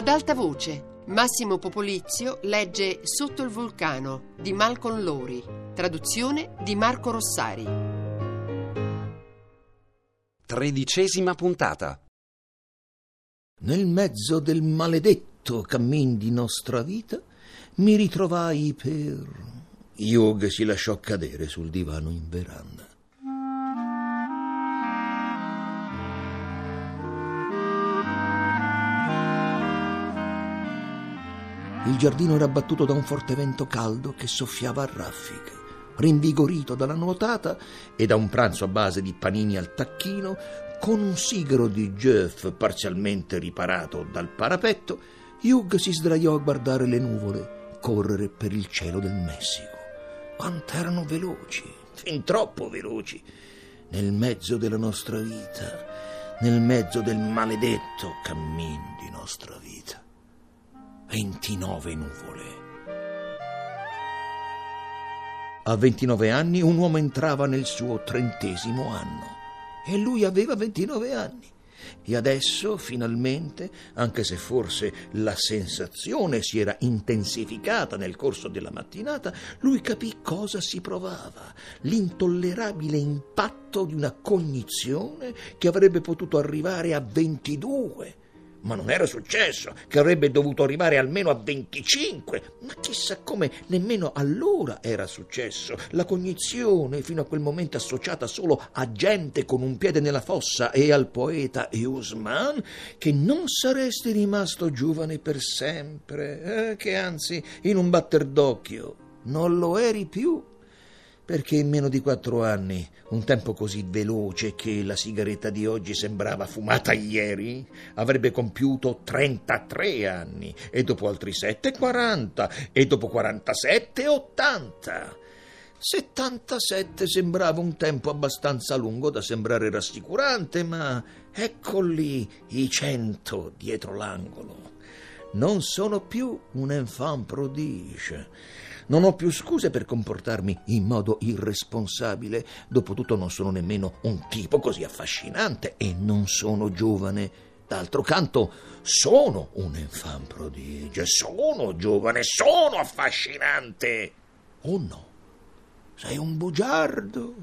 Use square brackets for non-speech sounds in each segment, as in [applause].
Ad alta voce, Massimo Popolizio legge Sotto il vulcano di Malcolm Lowry, traduzione di Marco Rossari. Tredicesima puntata. Nel mezzo del maledetto cammin di nostra vita mi ritrovai per... Yog si lasciò cadere sul divano in veranda. Il giardino era battuto da un forte vento caldo che soffiava a raffiche. Rinvigorito dalla nuotata e da un pranzo a base di panini al tacchino, con un sigaro di Jeff parzialmente riparato dal parapetto, Hugh si sdraiò a guardare le nuvole correre per il cielo del Messico. Quant'erano veloci, fin troppo veloci, nel mezzo della nostra vita, nel mezzo del maledetto cammin di nostra vita. 29 nuvole. A 29 anni un uomo entrava nel suo trentesimo anno e lui aveva 29 anni. E adesso, finalmente, anche se forse la sensazione si era intensificata nel corso della mattinata, lui capì cosa si provava, l'intollerabile impatto di una cognizione che avrebbe potuto arrivare a 22 ma non era successo, che avrebbe dovuto arrivare almeno a 25, ma chissà come nemmeno allora era successo. La cognizione, fino a quel momento associata solo a gente con un piede nella fossa e al poeta Eusman, che non saresti rimasto giovane per sempre, eh, che anzi in un batter d'occhio non lo eri più perché in meno di quattro anni, un tempo così veloce che la sigaretta di oggi sembrava fumata ieri, avrebbe compiuto 33 anni, e dopo altri 7, 40, e dopo 47, 80. 77 sembrava un tempo abbastanza lungo da sembrare rassicurante, ma ecco lì i 100 dietro l'angolo. Non sono più un enfant prodige non ho più scuse per comportarmi in modo irresponsabile. Dopotutto non sono nemmeno un tipo così affascinante e non sono giovane. D'altro canto, sono un enfant prodigio, sono giovane, sono affascinante. Oh no, sei un bugiardo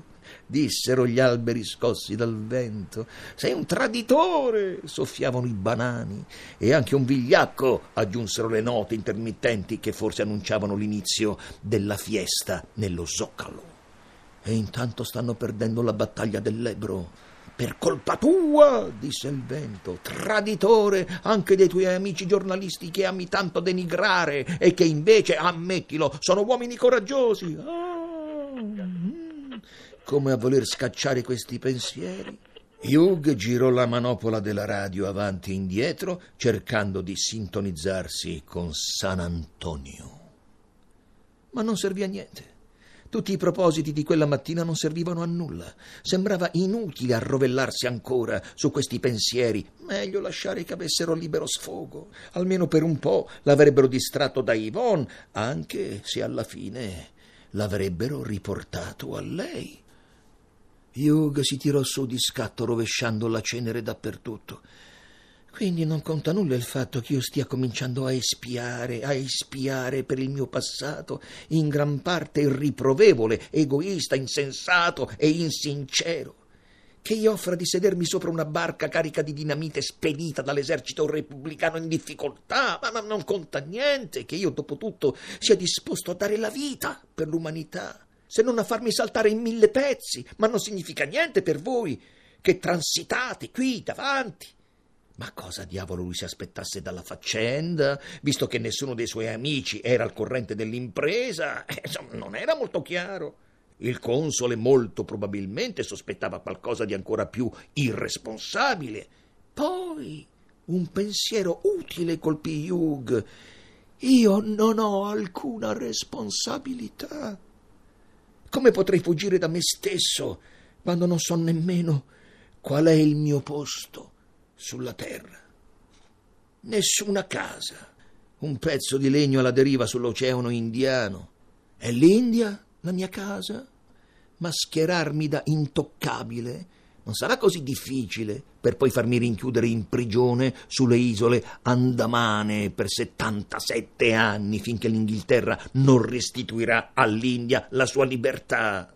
dissero gli alberi scossi dal vento. Sei un traditore, soffiavano i banani, e anche un vigliacco, aggiunsero le note intermittenti che forse annunciavano l'inizio della fiesta nello zoccalo. E intanto stanno perdendo la battaglia dell'Ebro. Per colpa tua, disse il vento, traditore anche dei tuoi amici giornalisti che ami tanto denigrare e che invece, ammettilo, sono uomini coraggiosi. Ah come a voler scacciare questi pensieri. Hugh girò la manopola della radio avanti e indietro, cercando di sintonizzarsi con San Antonio. Ma non servì a niente. Tutti i propositi di quella mattina non servivano a nulla. Sembrava inutile arrovellarsi ancora su questi pensieri. Meglio lasciare che avessero libero sfogo. Almeno per un po' l'avrebbero distratto da Yvonne, anche se alla fine l'avrebbero riportato a lei. Hugh si tirò su di scatto rovesciando la cenere dappertutto. Quindi non conta nulla il fatto che io stia cominciando a espiare, a espiare per il mio passato, in gran parte irriprovevole, egoista, insensato e insincero. Che io offra di sedermi sopra una barca carica di dinamite spedita dall'esercito repubblicano in difficoltà, ma non conta niente che io, dopo tutto, sia disposto a dare la vita per l'umanità se non a farmi saltare in mille pezzi, ma non significa niente per voi che transitate qui davanti. Ma cosa diavolo lui si aspettasse dalla faccenda, visto che nessuno dei suoi amici era al corrente dell'impresa? Eh, insomma, non era molto chiaro. Il console molto probabilmente sospettava qualcosa di ancora più irresponsabile. Poi un pensiero utile colpì Hugh. Io non ho alcuna responsabilità. Come potrei fuggire da me stesso quando non so nemmeno qual è il mio posto sulla terra? Nessuna casa, un pezzo di legno alla deriva sull'oceano indiano. È l'India la mia casa? Mascherarmi da intoccabile Non sarà così difficile per poi farmi rinchiudere in prigione sulle isole Andamane per 77 anni finché l'Inghilterra non restituirà all'India la sua libertà.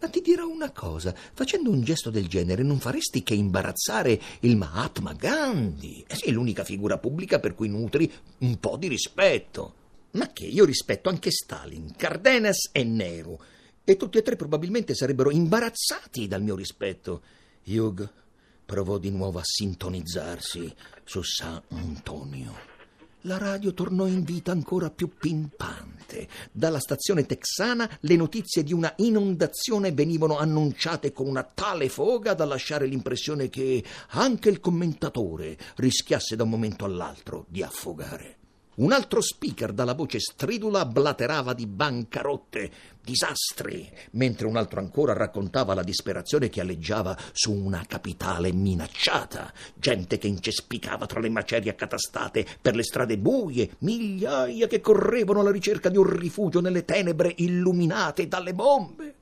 Ma ti dirò una cosa, facendo un gesto del genere non faresti che imbarazzare il Mahatma Gandhi. Eh sì, l'unica figura pubblica per cui nutri un po' di rispetto. Ma che io rispetto anche Stalin, Cardenas e Nehru, e tutti e tre probabilmente sarebbero imbarazzati dal mio rispetto. Hugh provò di nuovo a sintonizzarsi su San Antonio. La radio tornò in vita ancora più pimpante. Dalla stazione texana le notizie di una inondazione venivano annunciate con una tale foga da lasciare l'impressione che anche il commentatore rischiasse da un momento all'altro di affogare. Un altro speaker dalla voce stridula blaterava di bancarotte, disastri, mentre un altro ancora raccontava la disperazione che alleggiava su una capitale minacciata, gente che incespicava tra le macerie accatastate per le strade buie, migliaia che correvano alla ricerca di un rifugio nelle tenebre illuminate dalle bombe.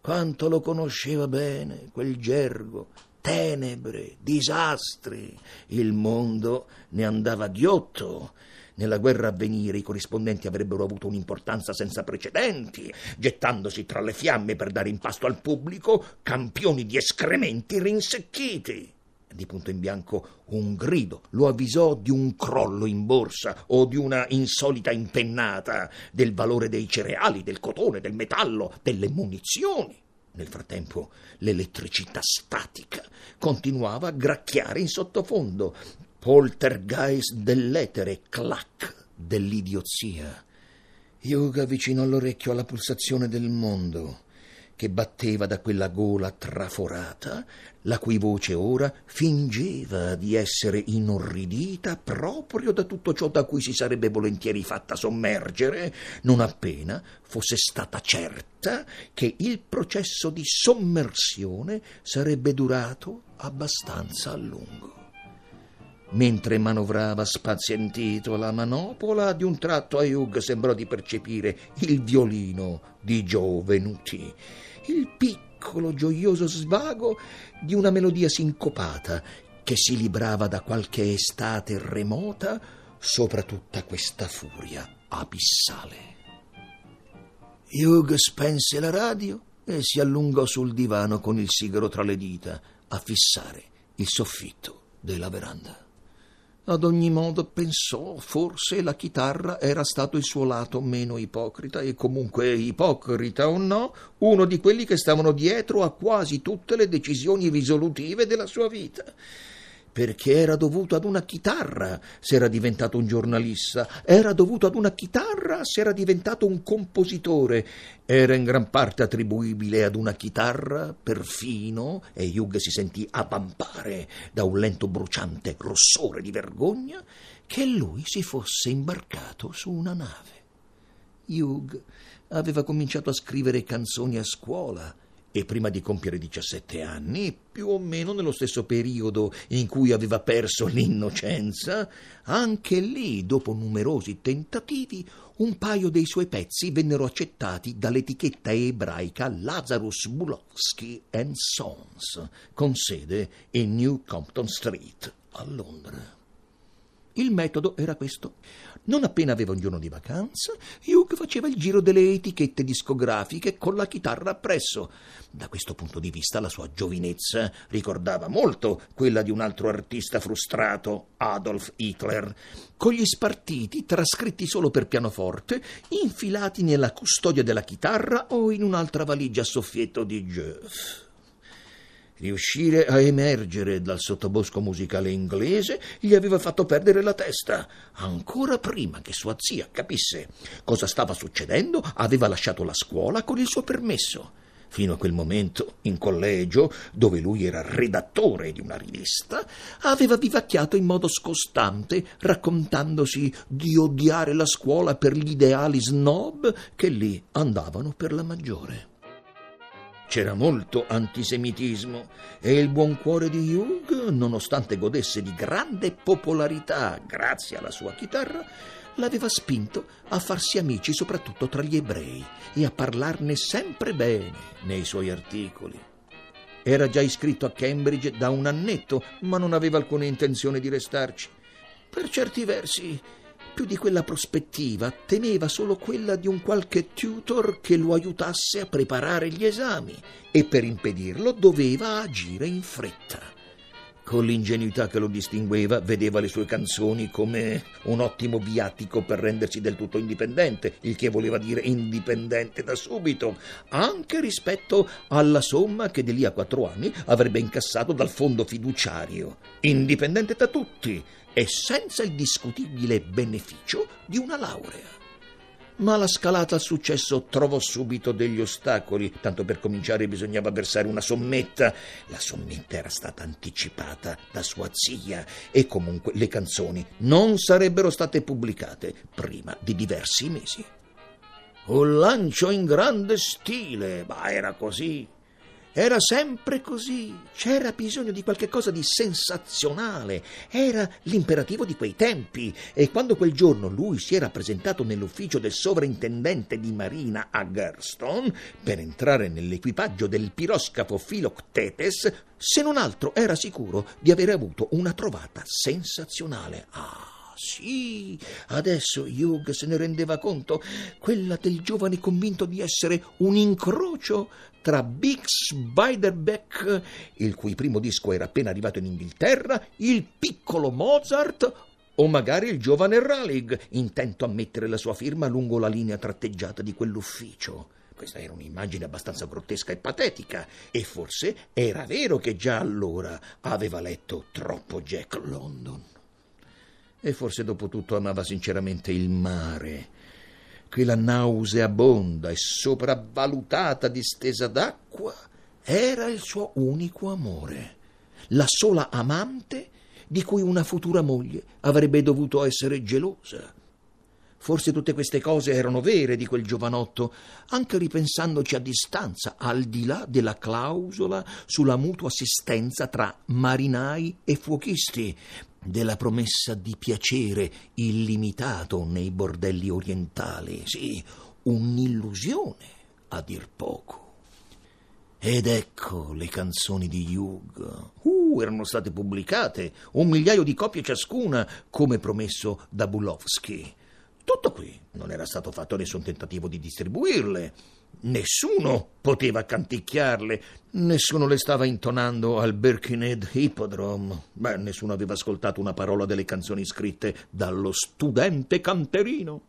Quanto lo conosceva bene quel gergo, tenebre, disastri. Il mondo ne andava ghiotto nella guerra a venire i corrispondenti avrebbero avuto un'importanza senza precedenti, gettandosi tra le fiamme per dare in pasto al pubblico campioni di escrementi rinsecchiti. Di punto in bianco un grido lo avvisò di un crollo in borsa o di una insolita impennata del valore dei cereali, del cotone, del metallo, delle munizioni. Nel frattempo l'elettricità statica continuava a gracchiare in sottofondo, poltergeist dell'etere, clac dell'idiozia. Yoga vicino all'orecchio alla pulsazione del mondo che batteva da quella gola traforata, la cui voce ora fingeva di essere inorridita proprio da tutto ciò da cui si sarebbe volentieri fatta sommergere, non appena fosse stata certa che il processo di sommersione sarebbe durato abbastanza a lungo. Mentre manovrava spazientito la manopola, di un tratto a Hugh sembrò di percepire il violino di Joe Venuti, il piccolo gioioso svago di una melodia sincopata che si librava da qualche estate remota sopra tutta questa furia abissale. Hugh spense la radio e si allungò sul divano con il sigaro tra le dita a fissare il soffitto della veranda. Ad ogni modo pensò forse la chitarra era stato il suo lato meno ipocrita e comunque ipocrita o no, uno di quelli che stavano dietro a quasi tutte le decisioni risolutive della sua vita perché era dovuto ad una chitarra se era diventato un giornalista, era dovuto ad una chitarra se era diventato un compositore, era in gran parte attribuibile ad una chitarra perfino, e Hugh si sentì abbampare da un lento bruciante rossore di vergogna, che lui si fosse imbarcato su una nave. Hugh aveva cominciato a scrivere canzoni a scuola, e prima di compiere 17 anni, più o meno nello stesso periodo in cui aveva perso l'innocenza, anche lì, dopo numerosi tentativi, un paio dei suoi pezzi vennero accettati dall'etichetta ebraica Lazarus Bulowski Sons, con sede in New Compton Street, a Londra. Il metodo era questo. Non appena aveva un giorno di vacanza, Hugh faceva il giro delle etichette discografiche con la chitarra appresso. Da questo punto di vista la sua giovinezza ricordava molto quella di un altro artista frustrato, Adolf Hitler, con gli spartiti trascritti solo per pianoforte, infilati nella custodia della chitarra o in un'altra valigia a soffietto di Geoff. Riuscire a emergere dal sottobosco musicale inglese gli aveva fatto perdere la testa. Ancora prima che sua zia capisse cosa stava succedendo, aveva lasciato la scuola con il suo permesso. Fino a quel momento, in collegio, dove lui era redattore di una rivista, aveva vivacchiato in modo scostante, raccontandosi di odiare la scuola per gli ideali snob che lì andavano per la maggiore. C'era molto antisemitismo e il buon cuore di Hugh, nonostante godesse di grande popolarità grazie alla sua chitarra, l'aveva spinto a farsi amici soprattutto tra gli ebrei e a parlarne sempre bene nei suoi articoli. Era già iscritto a Cambridge da un annetto, ma non aveva alcuna intenzione di restarci. Per certi versi, più di quella prospettiva, temeva solo quella di un qualche tutor che lo aiutasse a preparare gli esami e per impedirlo doveva agire in fretta. Con l'ingenuità che lo distingueva, vedeva le sue canzoni come un ottimo viatico per rendersi del tutto indipendente, il che voleva dire indipendente da subito, anche rispetto alla somma che di lì a quattro anni avrebbe incassato dal fondo fiduciario, indipendente da tutti e senza il discutibile beneficio di una laurea ma la scalata al successo trovò subito degli ostacoli. Tanto per cominciare bisognava versare una sommetta. La sommetta era stata anticipata da sua zia e comunque le canzoni non sarebbero state pubblicate prima di diversi mesi. Un lancio in grande stile, ma era così. Era sempre così, c'era bisogno di qualche cosa di sensazionale, era l'imperativo di quei tempi e quando quel giorno lui si era presentato nell'ufficio del sovrintendente di marina a Gerstone per entrare nell'equipaggio del piroscafo Philoctetes, se non altro era sicuro di aver avuto una trovata sensazionale. Ah! sì, adesso Hugh se ne rendeva conto, quella del giovane convinto di essere un incrocio tra Bix Beiderbecke, il cui primo disco era appena arrivato in Inghilterra, il piccolo Mozart o magari il giovane Ralig, intento a mettere la sua firma lungo la linea tratteggiata di quell'ufficio. Questa era un'immagine abbastanza grottesca e patetica, e forse era vero che già allora aveva letto troppo Jack London e forse dopo tutto amava sinceramente il mare, quella nauseabonda e sopravvalutata distesa d'acqua era il suo unico amore, la sola amante di cui una futura moglie avrebbe dovuto essere gelosa. Forse tutte queste cose erano vere di quel giovanotto, anche ripensandoci a distanza, al di là della clausola sulla mutua assistenza tra marinai e fuochisti, della promessa di piacere illimitato nei bordelli orientali. Sì, un'illusione, a dir poco. Ed ecco le canzoni di Hugh. Uh, erano state pubblicate, un migliaio di copie ciascuna, come promesso da Bulowski. Tutto qui. Non era stato fatto nessun tentativo di distribuirle. Nessuno poteva canticchiarle, nessuno le stava intonando al Birkenhead Hippodrome. Beh, nessuno aveva ascoltato una parola delle canzoni scritte dallo studente canterino.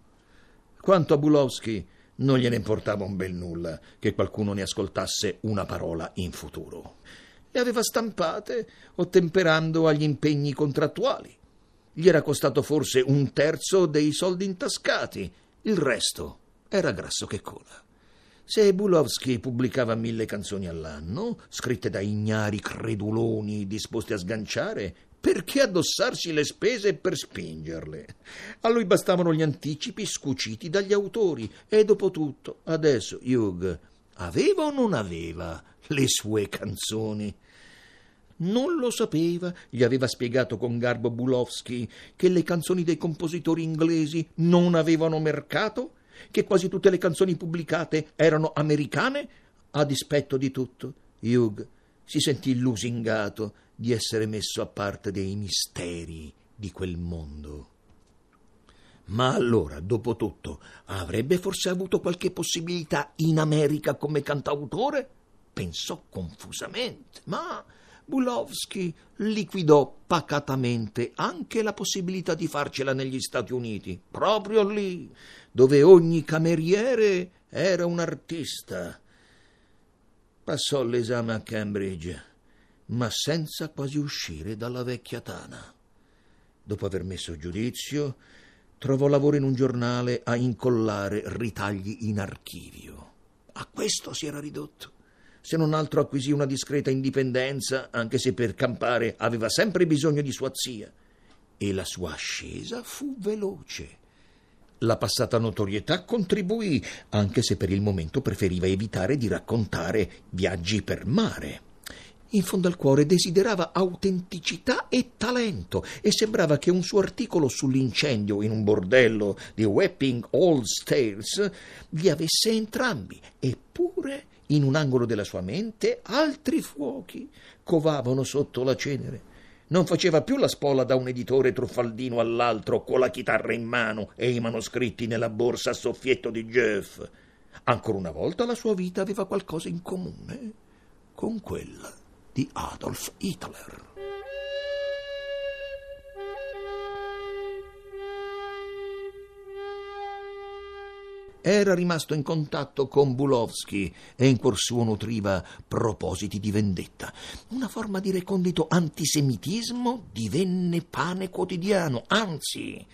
Quanto a Bulowski, non gliene importava un bel nulla che qualcuno ne ascoltasse una parola in futuro. Le aveva stampate, ottemperando agli impegni contrattuali. Gli era costato forse un terzo dei soldi intascati, il resto era grasso che cola. Se Bulowski pubblicava mille canzoni all'anno, scritte da ignari creduloni disposti a sganciare, perché addossarsi le spese per spingerle? A lui bastavano gli anticipi scuciti dagli autori e dopo tutto, adesso Hugh aveva o non aveva le sue canzoni? Non lo sapeva, gli aveva spiegato con garbo Bulowski che le canzoni dei compositori inglesi non avevano mercato, che quasi tutte le canzoni pubblicate erano americane. A dispetto di tutto, Hugh si sentì lusingato di essere messo a parte dei misteri di quel mondo. Ma allora, dopo tutto, avrebbe forse avuto qualche possibilità in America come cantautore? Pensò confusamente, ma Bulowski liquidò pacatamente anche la possibilità di farcela negli Stati Uniti, proprio lì, dove ogni cameriere era un artista. Passò l'esame a Cambridge, ma senza quasi uscire dalla vecchia tana. Dopo aver messo giudizio, trovò lavoro in un giornale a incollare ritagli in archivio. A questo si era ridotto se non altro acquisì una discreta indipendenza, anche se per campare aveva sempre bisogno di sua zia. E la sua ascesa fu veloce. La passata notorietà contribuì, anche se per il momento preferiva evitare di raccontare viaggi per mare. In fondo al cuore desiderava autenticità e talento e sembrava che un suo articolo sull'incendio in un bordello di Wapping Old Stairs li avesse entrambi, eppure in un angolo della sua mente altri fuochi covavano sotto la cenere. Non faceva più la spola da un editore truffaldino all'altro con la chitarra in mano e i manoscritti nella borsa a soffietto di Jeff. Ancora una volta la sua vita aveva qualcosa in comune con quella di Adolf Hitler. Era rimasto in contatto con Bulowski e in cuor suo nutriva propositi di vendetta. Una forma di recondito antisemitismo divenne pane quotidiano, anzi,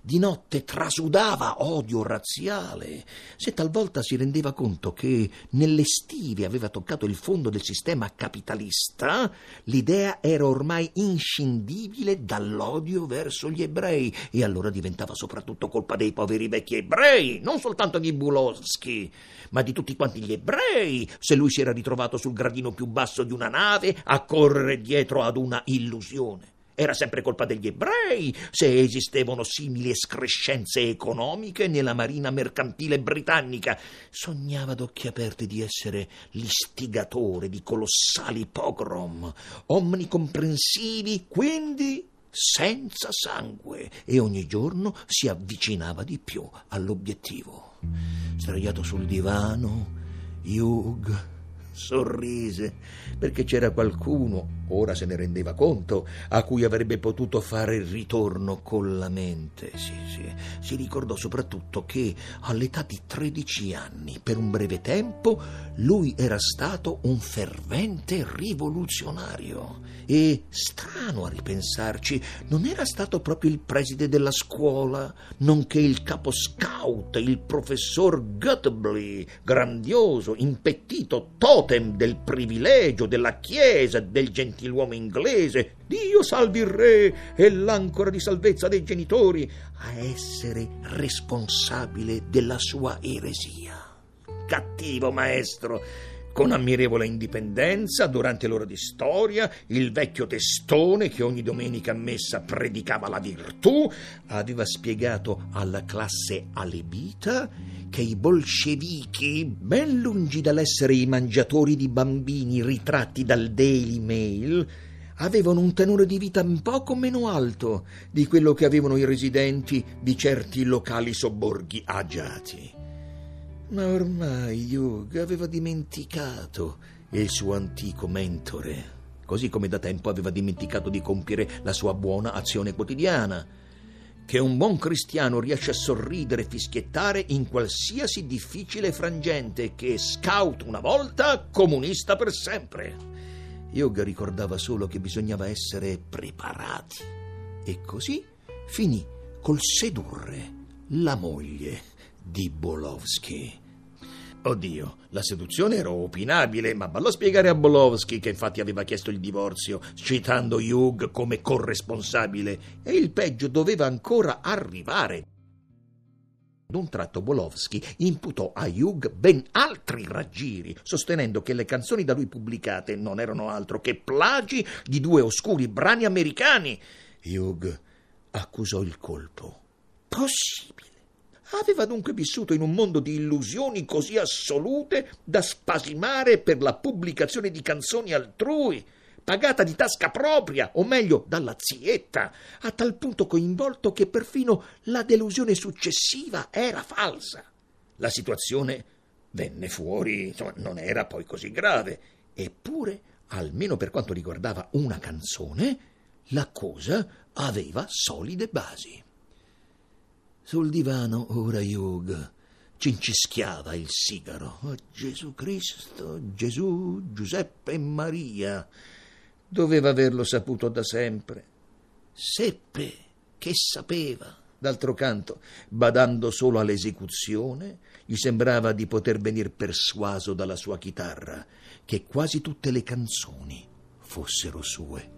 di notte trasudava odio razziale. Se talvolta si rendeva conto che nelle stive aveva toccato il fondo del sistema capitalista, l'idea era ormai inscindibile dall'odio verso gli ebrei e allora diventava soprattutto colpa dei poveri vecchi ebrei, non soltanto di Bulowski, ma di tutti quanti gli ebrei, se lui si era ritrovato sul gradino più basso di una nave a correre dietro ad una illusione. Era sempre colpa degli ebrei se esistevano simili escrescenze economiche nella marina mercantile britannica. Sognava ad occhi aperti di essere l'istigatore di colossali pogrom, omnicomprensivi, quindi senza sangue, e ogni giorno si avvicinava di più all'obiettivo. Sdraiato sul divano, Hugh sorrise perché c'era qualcuno, ora se ne rendeva conto, a cui avrebbe potuto fare il ritorno con la mente. Sì, sì. Si ricordò soprattutto che all'età di 13 anni, per un breve tempo, lui era stato un fervente rivoluzionario. E, strano a ripensarci, non era stato proprio il preside della scuola, nonché il capo scout, il professor Guthbley, grandioso, impettito totem del privilegio della Chiesa del gentiluomo inglese, Dio salvi il re e l'ancora di salvezza dei genitori, a essere responsabile della sua eresia. Cattivo maestro, con ammirevole indipendenza, durante l'ora di storia, il vecchio testone che ogni domenica a messa predicava la virtù, aveva spiegato alla classe alebita che i bolscevichi, ben lungi dall'essere i mangiatori di bambini ritratti dal Daily Mail, avevano un tenore di vita un poco meno alto di quello che avevano i residenti di certi locali sobborghi agiati. Ma ormai Hugh aveva dimenticato il suo antico mentore, così come da tempo aveva dimenticato di compiere la sua buona azione quotidiana che un buon cristiano riesce a sorridere e fischiettare in qualsiasi difficile frangente, che scout una volta, comunista per sempre. Yoga ricordava solo che bisognava essere preparati. E così finì col sedurre la moglie di Bolovsky. Oddio, la seduzione era opinabile, ma ballo a spiegare a Bolowski che infatti aveva chiesto il divorzio, citando Hugh come corresponsabile, e il peggio doveva ancora arrivare. D'un tratto Bolowski imputò a Hugh ben altri raggiri, sostenendo che le canzoni da lui pubblicate non erano altro che plagi di due oscuri brani americani. Hugh accusò il colpo. Possibile Aveva dunque vissuto in un mondo di illusioni così assolute da spasimare per la pubblicazione di canzoni altrui, pagata di tasca propria, o meglio dalla zietta, a tal punto coinvolto che perfino la delusione successiva era falsa. La situazione venne fuori, insomma, non era poi così grave, eppure, almeno per quanto riguardava una canzone, la cosa aveva solide basi. Sul divano ora Hugh cincischiava il sigaro. Oh, Gesù Cristo, Gesù, Giuseppe e Maria. Doveva averlo saputo da sempre. Seppe che sapeva. D'altro canto, badando solo all'esecuzione, gli sembrava di poter venir persuaso dalla sua chitarra che quasi tutte le canzoni fossero sue.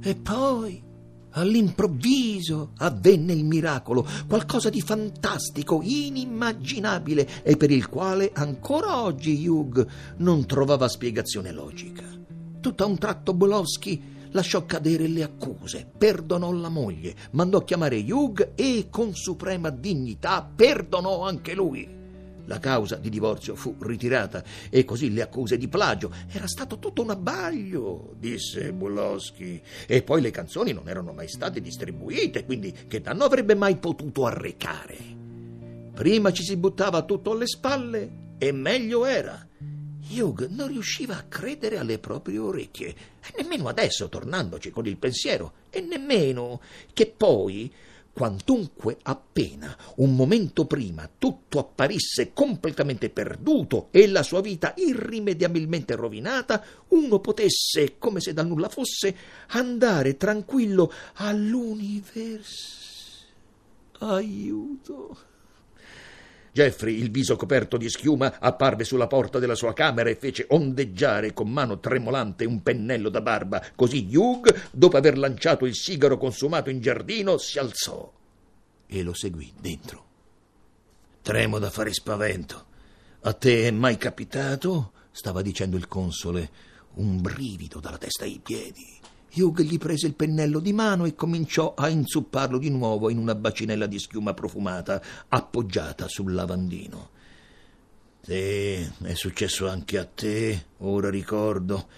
E poi All'improvviso avvenne il miracolo, qualcosa di fantastico, inimmaginabile e per il quale ancora oggi Hugh non trovava spiegazione logica. Tutto a un tratto Bolowski lasciò cadere le accuse, perdonò la moglie, mandò chiamare Hugh e con suprema dignità perdonò anche lui. La causa di divorzio fu ritirata e così le accuse di plagio. Era stato tutto un abbaglio, disse Bulowski. E poi le canzoni non erano mai state distribuite, quindi che danno avrebbe mai potuto arrecare? Prima ci si buttava tutto alle spalle e meglio era. Hugh non riusciva a credere alle proprie orecchie, e nemmeno adesso, tornandoci con il pensiero, e nemmeno che poi quantunque appena un momento prima tutto apparisse completamente perduto e la sua vita irrimediabilmente rovinata, uno potesse, come se da nulla fosse, andare tranquillo all'universo. Aiuto. Jeffrey, il viso coperto di schiuma, apparve sulla porta della sua camera e fece ondeggiare con mano tremolante un pennello da barba. Così Hugh, dopo aver lanciato il sigaro consumato in giardino, si alzò e lo seguì dentro. Tremo da fare spavento. A te è mai capitato? stava dicendo il console, un brivido dalla testa ai piedi. Hugh gli prese il pennello di mano e cominciò a inzupparlo di nuovo in una bacinella di schiuma profumata appoggiata sul lavandino. Sì, è successo anche a te, ora ricordo,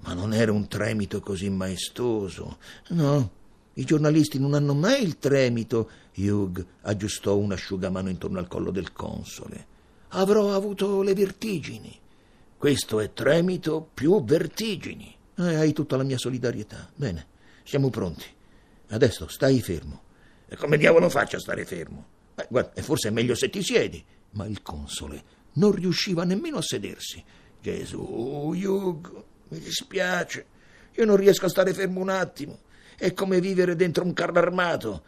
ma non era un tremito così maestoso. No, i giornalisti non hanno mai il tremito. Hugh aggiustò un asciugamano intorno al collo del console. Avrò avuto le vertigini. Questo è tremito più vertigini. Eh, hai tutta la mia solidarietà. Bene, siamo pronti. Adesso stai fermo. E come diavolo faccio a stare fermo? Eh, guarda, forse è meglio se ti siedi. Ma il console non riusciva nemmeno a sedersi. Gesù, Hugh, mi dispiace. Io non riesco a stare fermo un attimo. È come vivere dentro un carro armato.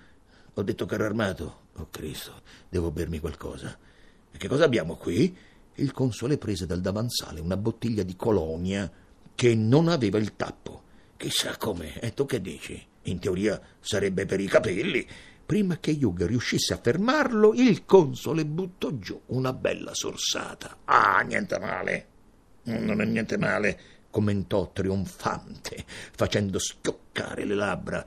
Ho detto carro armato? Oh Cristo, devo bermi qualcosa. E che cosa abbiamo qui? Il console prese dal davanzale una bottiglia di colonia che non aveva il tappo. Chissà come. E tu che dici? In teoria sarebbe per i capelli. Prima che Hugh riuscisse a fermarlo, il console buttò giù una bella sorsata. Ah, niente male. Non è niente male, commentò trionfante, facendo schioccare le labbra.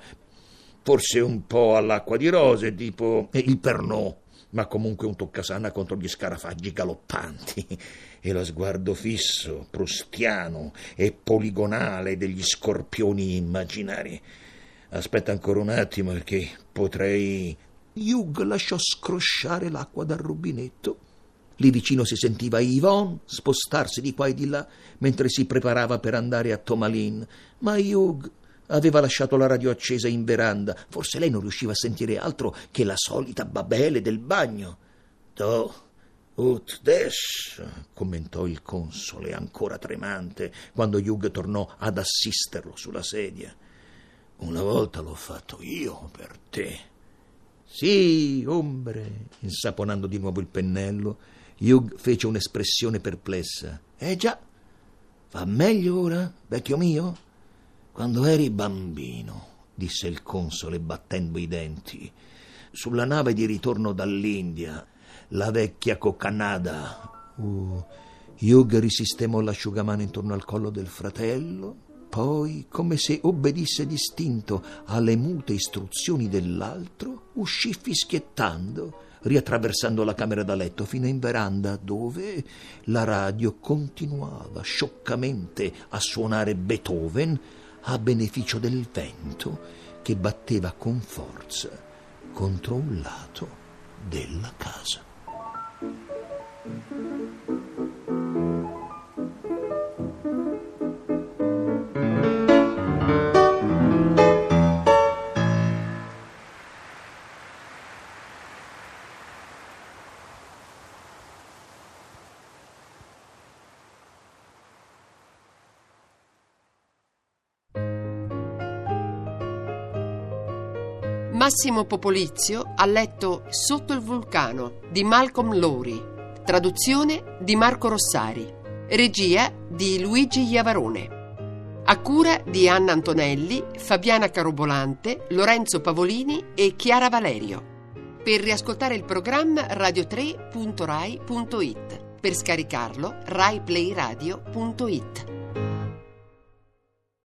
Forse un po' all'acqua di rose, tipo il Pernod, ma comunque un toccasana contro gli scarafaggi galoppanti [laughs] e lo sguardo fisso, prustiano e poligonale degli scorpioni immaginari. Aspetta ancora un attimo perché potrei. Hugh lasciò scrosciare l'acqua dal rubinetto. Lì vicino si sentiva Yvonne spostarsi di qua e di là mentre si preparava per andare a Tomalin, ma Hugh aveva lasciato la radio accesa in veranda. Forse lei non riusciva a sentire altro che la solita babele del bagno. Tu Ut des, commentò il console, ancora tremante, quando Hugh tornò ad assisterlo sulla sedia. Una volta l'ho fatto io per te. Sì, ombre, insaponando di nuovo il pennello, Hugh fece un'espressione perplessa. Eh già, va meglio ora, vecchio mio? Quando eri bambino, disse il console battendo i denti, sulla nave di ritorno dall'India, la vecchia coccanada. Uh, Hugh risistemò l'asciugamano intorno al collo del fratello, poi, come se obbedisse distinto alle mute istruzioni dell'altro, uscì fischiettando, riattraversando la camera da letto fino in veranda, dove la radio continuava scioccamente a suonare Beethoven a beneficio del vento che batteva con forza contro un lato della casa. Massimo Popolizio ha letto Sotto il vulcano di Malcolm Lowry, traduzione di Marco Rossari, regia di Luigi Iavarone. A cura di Anna Antonelli, Fabiana Carobolante, Lorenzo Pavolini e Chiara Valerio. Per riascoltare il programma radio3.rai.it. Per scaricarlo raiplayradio.it.